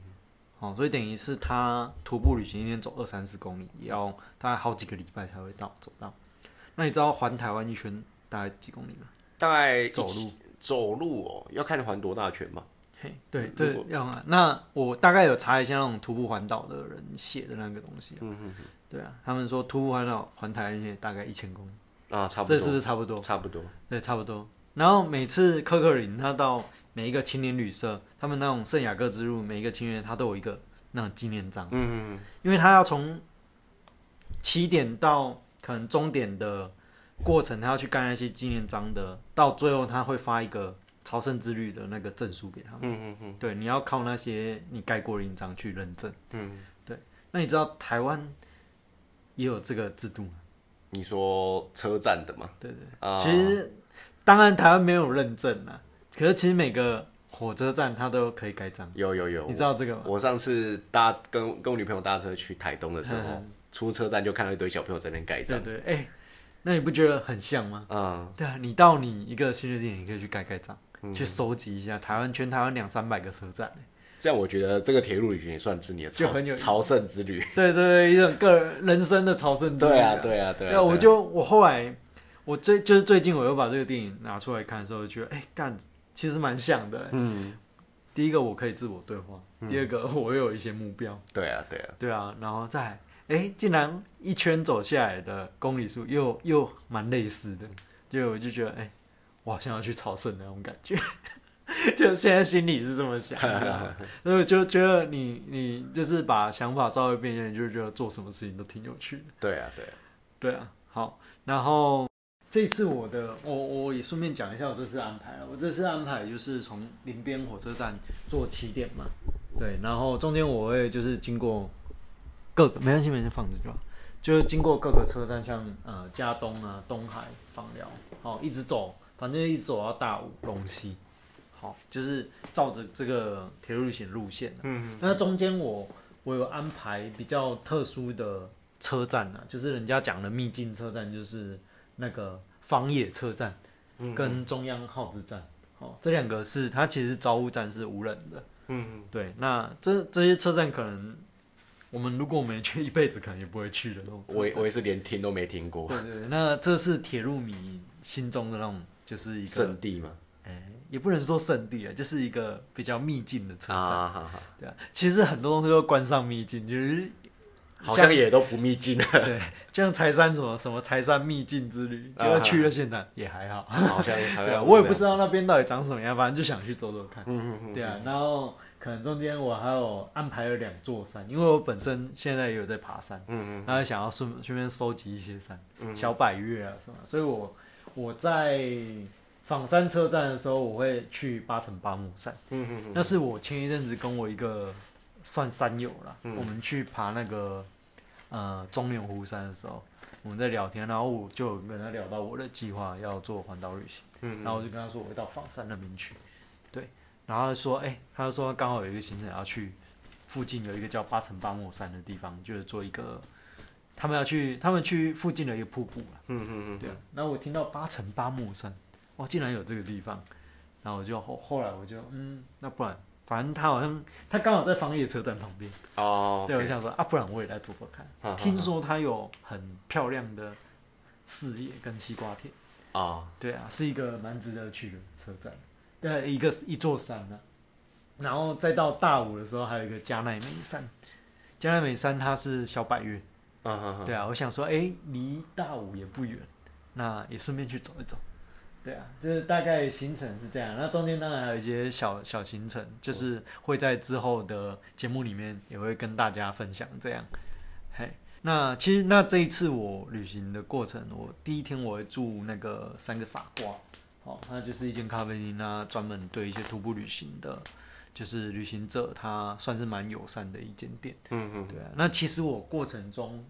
Speaker 1: 哦，所以等于是他徒步旅行一天走二三十公里，也要大概好几个礼拜才会到走到。那你知道环台湾一圈大概几公里吗？
Speaker 2: 大概
Speaker 1: 走路
Speaker 2: 走路哦，要看环多大圈嘛。
Speaker 1: 嘿，对，这要啊。那我大概有查一下那种徒步环岛的人写的那个东西。嗯嗯嗯。对啊，他们说徒步环岛环台湾一圈大概一千公里
Speaker 2: 啊，差不多。
Speaker 1: 这是不是差不多？
Speaker 2: 差不多。
Speaker 1: 对，差不多。然后每次科克林他到。每一个青年旅社，他们那种圣雅各之路，每一个青年他都有一个那种纪念章。嗯嗯嗯。因为他要从起点到可能终点的过程，他要去盖那些纪念章的，到最后他会发一个朝圣之旅的那个证书给他们。嗯嗯嗯。对，你要靠那些你盖过的印章去认证。嗯。对，那你知道台湾也有这个制度吗？
Speaker 2: 你说车站的嘛？
Speaker 1: 对对。其实，当然台湾没有认证啊。可是其实每个火车站它都可以盖章。
Speaker 2: 有有有，
Speaker 1: 你知道这个吗？
Speaker 2: 我上次搭跟跟我女朋友搭车去台东的时候，出车站就看到一堆小朋友在那边盖章。
Speaker 1: 对对，哎，那你不觉得很像吗？嗯，对啊，你到你一个新的店，你可以去盖盖章，去收集一下台湾全台湾两三百个车站。
Speaker 2: 这样我觉得这个铁路旅行也算是你的朝朝圣之旅。
Speaker 1: 对对，一种个人人生的朝圣之旅。
Speaker 2: 对啊对啊对啊。
Speaker 1: 那我就我后来我最就是最近我又把这个电影拿出来看的时候，觉得哎干。其实蛮像的，嗯，第一个我可以自我对话，第二个我又有一些目标，
Speaker 2: 对啊，对啊，
Speaker 1: 对啊，然后再，哎，竟然一圈走下来的公里数又又蛮类似的，就我就觉得，哎，我好像要去朝圣那种感觉，就现在心里是这么想，所以就觉得你你就是把想法稍微变一下，就觉得做什么事情都挺有趣的，
Speaker 2: 对啊，对啊，
Speaker 1: 对啊，好，然后。这次我的我我也顺便讲一下我这次安排了，我这次安排就是从林边火车站坐起点嘛，对，然后中间我会就是经过各个没关系，没关系，放着就好，就是经过各个车站，像呃嘉东啊、东海、枋寮，好，一直走，反正一直走到大武、龙溪，好，就是照着这个铁路旅行路线嗯嗯。那中间我我有安排比较特殊的车站啊，就是人家讲的秘境车站，就是那个。方野车站跟中央号志站，哦，这两个是它其实招呼站是无人的。嗯，对。那这这些车站可能我们如果没去一辈子，可能也不会去的那种。
Speaker 2: 我我也是连听都没听过。
Speaker 1: 对对。那这是铁路迷心中的那种，就是一个
Speaker 2: 圣地嘛。
Speaker 1: 哎，也不能说圣地啊，就是一个比较秘境的车站。啊对啊，其实很多东西都关上秘境，就是。
Speaker 2: 好像也都不秘境
Speaker 1: 对，就像柴山什么什么柴山秘境之旅，就要去了现场也还好。
Speaker 2: 好像对
Speaker 1: 啊，我也不知道那边到底长什么样，反正就想去走走看。嗯嗯嗯。对啊，然后可可能中间我还有安排了两座山，因为我本身现在也有在爬山，嗯嗯，然后想要顺顺便收集一些山，小百岳啊什么，所以我我在访山车站的时候，我会去八层八木山，嗯嗯嗯，那是我前一阵子跟我一个算山友了，我们去爬那个呃中原湖山的时候。我们在聊天，然后我就跟他聊到我的计划要做环岛旅行，嗯，然后我就跟他说我会到仿山那边去，对，然后说，哎，他就说刚好有一个行程要去附近有一个叫八层八木山的地方，就是做一个，他们要去，他们去附近的一个瀑布嗯嗯嗯，对，然后我听到八层八木山，哇，竟然有这个地方，然后我就后后来我就，嗯，那不然。反正他好像他刚好在方野车站旁边哦，对，我想说啊，不然我也来走走看。听说他有很漂亮的视野跟西瓜田啊，对啊，是一个蛮值得去的车站。对，一个一座山呢，然后再到大武的时候，还有一个加奈美山。加奈美山它是小百岳，对啊，我想说，哎，离大武也不远，那也顺便去走一走。对啊，就是大概行程是这样，那中间当然还有一些小小行程，就是会在之后的节目里面也会跟大家分享这样。嘿，那其实那这一次我旅行的过程，我第一天我会住那个三个傻瓜，哦，那就是一间咖啡厅，那专门对一些徒步旅行的，就是旅行者，他算是蛮友善的一间店。嗯嗯，对啊，那其实我过程中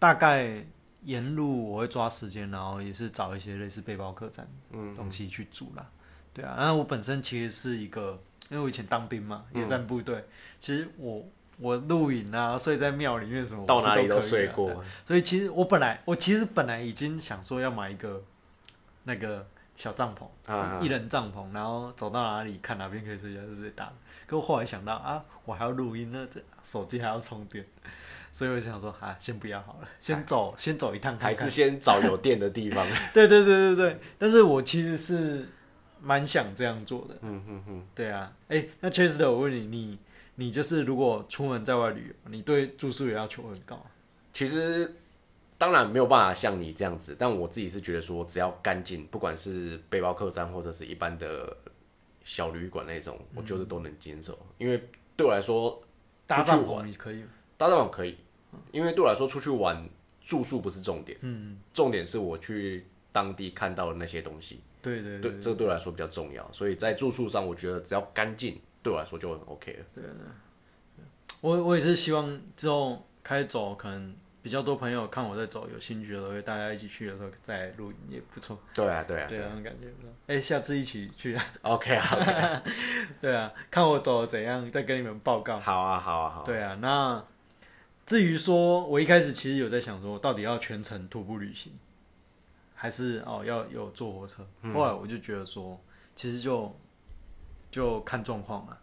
Speaker 1: 大概。沿路我会抓时间，然后也是找一些类似背包客栈东西去煮啦。对啊，然后我本身其实是一个，因为我以前当兵嘛，野战部队，其实我我露营啊，睡在庙里面什么，
Speaker 2: 到哪里
Speaker 1: 都
Speaker 2: 睡过。
Speaker 1: 所以其实我本来我其实本来已经想说要买一个那个小帐篷，一人帐篷，然后走到哪里看哪边可以睡觉就直接打。可我后来想到啊，我还要录音呢，这手机还要充电。所以我想说，啊，先不要好了，先走，先走一趟，
Speaker 2: 还是先找有电的地方。
Speaker 1: 对对对对对，但是我其实是蛮想这样做的。嗯哼哼，对啊，哎，那 Chaser，，我问你，你你就是如果出门在外旅游，你对住宿也要求很高？
Speaker 2: 其实当然没有办法像你这样子，但我自己是觉得说，只要干净，不管是背包客栈或者是一般的小旅馆那种，我觉得都能接受，因为对我来说，
Speaker 1: 搭帐篷可以。
Speaker 2: 搭帐篷可以，因为对我来说出去玩住宿不是重点，嗯，重点是我去当地看到的那些东西，
Speaker 1: 对对对，
Speaker 2: 这个对我来说比较重要，所以在住宿上，我觉得只要干净，对我来说就很 OK 了。
Speaker 1: 对对，我我也是希望之后开走，可能比较多朋友看我在走，有兴趣的时候，大家一起去的时候再露营也不错。
Speaker 2: 对啊对啊，
Speaker 1: 对啊，那种感觉。哎，下次一起去啊
Speaker 2: ，OK 啊，
Speaker 1: 对啊，看我走的怎样，再跟你们报告。
Speaker 2: 好啊好啊好。
Speaker 1: 对啊，那。至于说，我一开始其实有在想说，到底要全程徒步旅行，还是哦要有坐火车？后来我就觉得说，其实就就看状况了，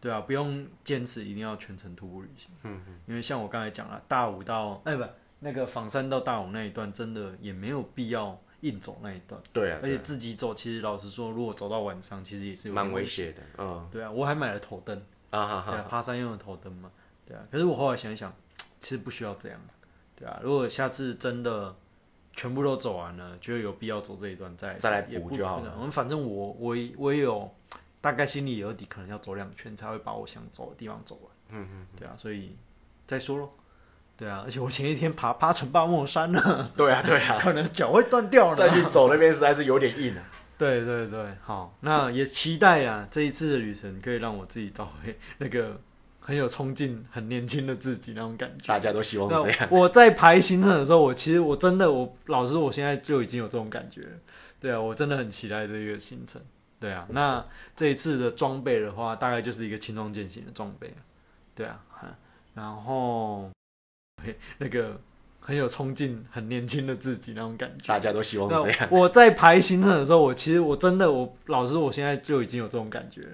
Speaker 1: 对啊，不用坚持一定要全程徒步旅行。嗯嗯。因为像我刚才讲了，大武到哎不，那个仿山到大武那一段，真的也没有必要硬走那一段。
Speaker 2: 对啊。
Speaker 1: 而且自己走，其实老实说，如果走到晚上，其实也是
Speaker 2: 蛮危险的。嗯。
Speaker 1: 对啊，我还买了头灯啊哈哈，爬山用的头灯嘛。对啊。可是我后来想一想。其实不需要这样，对啊。如果下次真的全部都走完了，觉得有必要走这一段，再
Speaker 2: 再来补就好了。
Speaker 1: 我们反正我我我也有大概心里有底，可能要走两圈才会把我想走的地方走完。嗯嗯，对啊，所以再说咯。对啊，而且我前一天爬 爬成八莫山了。
Speaker 2: 对啊对啊，
Speaker 1: 可能脚会断掉了。
Speaker 2: 再去走那边实在是有点硬啊。
Speaker 1: 对对对，好，那也期待啊，这一次的旅程可以让我自己找回那个。很有冲劲，很年轻的自己那种感觉，
Speaker 2: 大家都希望这样。
Speaker 1: 我在排行程的时候，我其实我真的，我老师，我现在就已经有这种感觉了。对啊，我真的很期待这个行程。对啊，那这一次的装备的话，大概就是一个轻装简行的装备。对啊，然后那个很有冲劲，很年轻的自己那种感觉，
Speaker 2: 大家都希望这样。
Speaker 1: 我在排行程的时候，我其实我真的，我老师，我现在就已经有这种感觉了。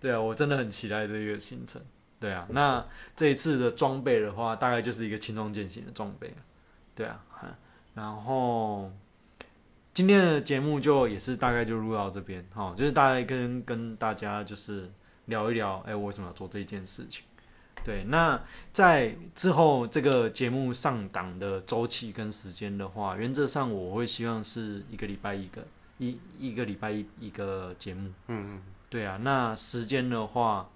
Speaker 1: 对啊，我真的很期待这个行程。对啊，那这一次的装备的话，大概就是一个轻装简行的装备。对啊，然后今天的节目就也是大概就录到这边，哈，就是大概跟跟大家就是聊一聊，哎，我为什么要做这件事情？对，那在之后这个节目上档的周期跟时间的话，原则上我会希望是一个礼拜一个一一个礼拜一一个节目。嗯嗯，对啊，那时间的话。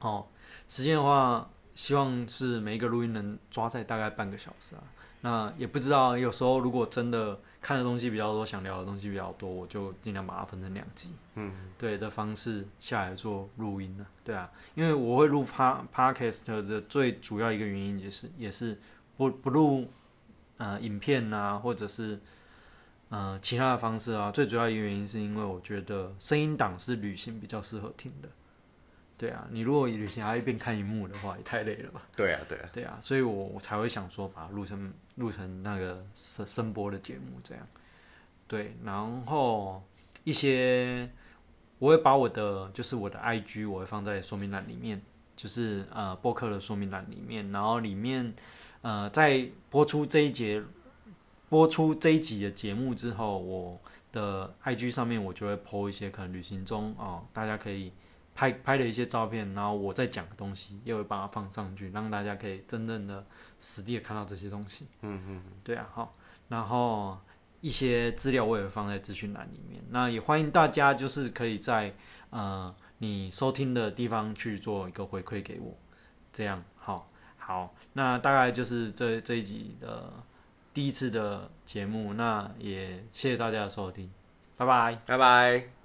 Speaker 1: 哦，时间的话，希望是每一个录音能抓在大概半个小时啊。那也不知道，有时候如果真的看的东西比较多，想聊的东西比较多，我就尽量把它分成两集，嗯，对的方式下来做录音呢。对啊，因为我会录 pa podcast 的最主要一个原因也是也是不不录呃影片啊，或者是呃其他的方式啊。最主要一个原因是因为我觉得声音档是旅行比较适合听的。对啊，你如果旅行还一边看荧幕的话，也太累了吧？
Speaker 2: 对啊，对啊，
Speaker 1: 对啊，所以我我才会想说把它录成录成那个声声播的节目这样。对，然后一些我会把我的就是我的 IG 我会放在说明栏里面，就是呃播客的说明栏里面，然后里面呃在播出这一节播出这一集的节目之后，我的 IG 上面我就会 po 一些可能旅行中哦，大家可以。拍拍了一些照片，然后我在讲的东西，也会把它放上去，让大家可以真正的实地的看到这些东西。嗯嗯，对啊，好，然后一些资料我也会放在资讯栏里面。那也欢迎大家就是可以在呃你收听的地方去做一个回馈给我，这样好。好，那大概就是这这一集的第一次的节目，那也谢谢大家的收听，拜拜，
Speaker 2: 拜拜。